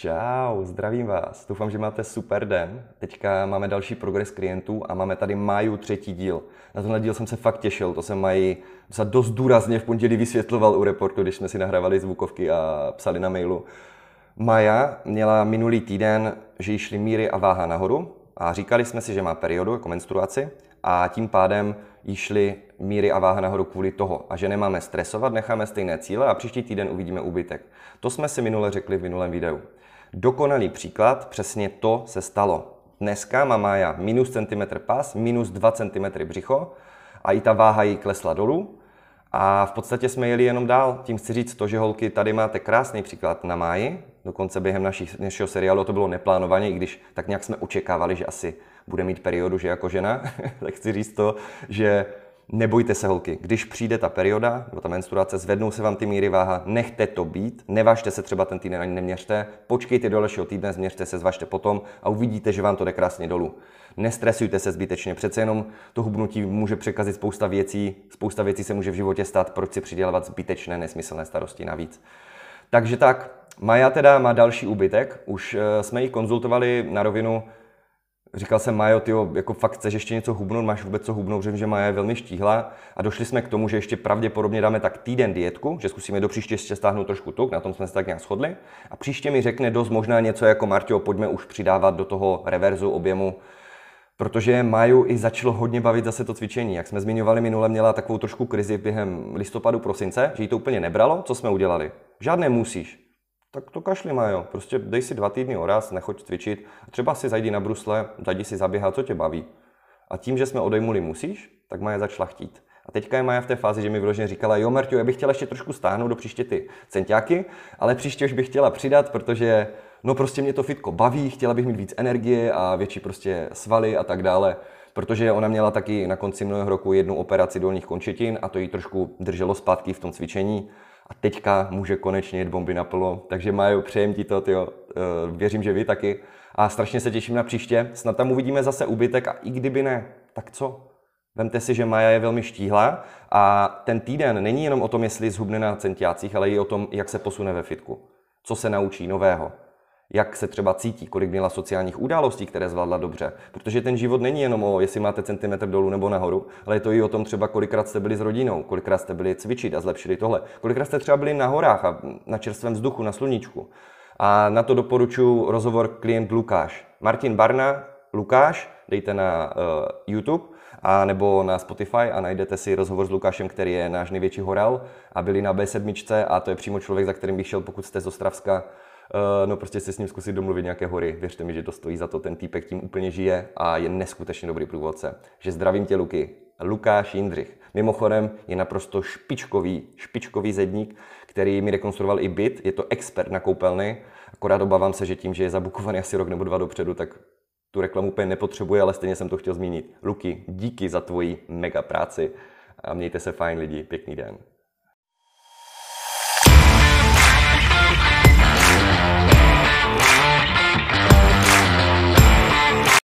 Čau, zdravím vás. Doufám, že máte super den. Teďka máme další progres klientů a máme tady Maju třetí díl. Na tenhle díl jsem se fakt těšil, to jsem Maji za dost důrazně v pondělí vysvětloval u reportu, když jsme si nahrávali zvukovky a psali na mailu. Maja měla minulý týden, že jí šly míry a váha nahoru a říkali jsme si, že má periodu jako menstruaci a tím pádem jí šly míry a váha nahoru kvůli toho a že nemáme stresovat, necháme stejné cíle a příští týden uvidíme úbytek. To jsme si minule řekli v minulém videu. Dokonalý příklad, přesně to se stalo. Dneska má Mája minus centimetr pas, minus 2 cm břicho a i ta váha jí klesla dolů. A v podstatě jsme jeli jenom dál. Tím chci říct to, že holky, tady máte krásný příklad na Máji. Dokonce během našich, našeho seriálu to bylo neplánovaně, i když tak nějak jsme očekávali, že asi bude mít periodu, že jako žena. tak chci říct to, že Nebojte se, holky, když přijde ta perioda nebo ta menstruace, zvednou se vám ty míry váha, nechte to být, nevažte se třeba ten týden ani neměřte, počkejte do dalšího týdne, změřte se, zvažte potom a uvidíte, že vám to jde krásně dolů. Nestresujte se zbytečně, přece jenom to hubnutí může překazit spousta věcí, spousta věcí se může v životě stát, proč si přidělávat zbytečné, nesmyslné starosti navíc. Takže tak, Maja teda má další úbytek, už eh, jsme ji konzultovali na rovinu, Říkal jsem, Majo, ty jako fakt chceš ještě něco hubnout, máš vůbec co hubnout, že Maja je velmi štíhla a došli jsme k tomu, že ještě pravděpodobně dáme tak týden dietku, že zkusíme do příště ještě stáhnout trošku tuk, na tom jsme se tak nějak shodli. A příště mi řekne dost možná něco jako Marťo, pojďme už přidávat do toho reverzu objemu, protože Maju i začalo hodně bavit zase to cvičení. Jak jsme zmiňovali minule, měla takovou trošku krizi během listopadu, prosince, že jí to úplně nebralo. Co jsme udělali? Žádné musíš tak to kašli majo. Prostě dej si dva týdny oraz, nechoď cvičit. Třeba si zajdi na brusle, zajdi si zaběhat, co tě baví. A tím, že jsme odejmuli musíš, tak Maja začala chtít. A teďka je Maja v té fázi, že mi vyloženě říkala, jo Marťo, já bych chtěla ještě trošku stáhnout do příště ty centiáky, ale příště už bych chtěla přidat, protože no prostě mě to fitko baví, chtěla bych mít víc energie a větší prostě svaly a tak dále. Protože ona měla taky na konci minulého roku jednu operaci dolních končetin a to jí trošku drželo zpátky v tom cvičení a teďka může konečně jet bomby naplno. Takže Majo, přejem ti to, tyjo. Eh, věřím, že vy taky. A strašně se těším na příště. Snad tam uvidíme zase úbytek a i kdyby ne, tak co? Vemte si, že Maja je velmi štíhla a ten týden není jenom o tom, jestli zhubne na centiácích, ale i o tom, jak se posune ve fitku. Co se naučí nového jak se třeba cítí, kolik měla sociálních událostí, které zvládla dobře. Protože ten život není jenom o, jestli máte centimetr dolů nebo nahoru, ale je to i o tom třeba, kolikrát jste byli s rodinou, kolikrát jste byli cvičit a zlepšili tohle, kolikrát jste třeba byli na horách a na čerstvém vzduchu, na sluníčku. A na to doporučuji rozhovor klient Lukáš. Martin Barna, Lukáš, dejte na uh, YouTube a nebo na Spotify a najdete si rozhovor s Lukášem, který je náš největší horal a byli na B7 a to je přímo člověk, za kterým bych šel, pokud jste z Ostravska no prostě si s ním zkusit domluvit nějaké hory. Věřte mi, že to stojí za to, ten týpek tím úplně žije a je neskutečně dobrý průvodce. Že zdravím tě, Luky. Lukáš Jindřich. Mimochodem je naprosto špičkový, špičkový zedník, který mi rekonstruoval i byt. Je to expert na koupelny. Akorát obávám se, že tím, že je zabukovaný asi rok nebo dva dopředu, tak tu reklamu úplně nepotřebuje, ale stejně jsem to chtěl zmínit. Luky, díky za tvoji mega práci a mějte se fajn lidi. Pěkný den.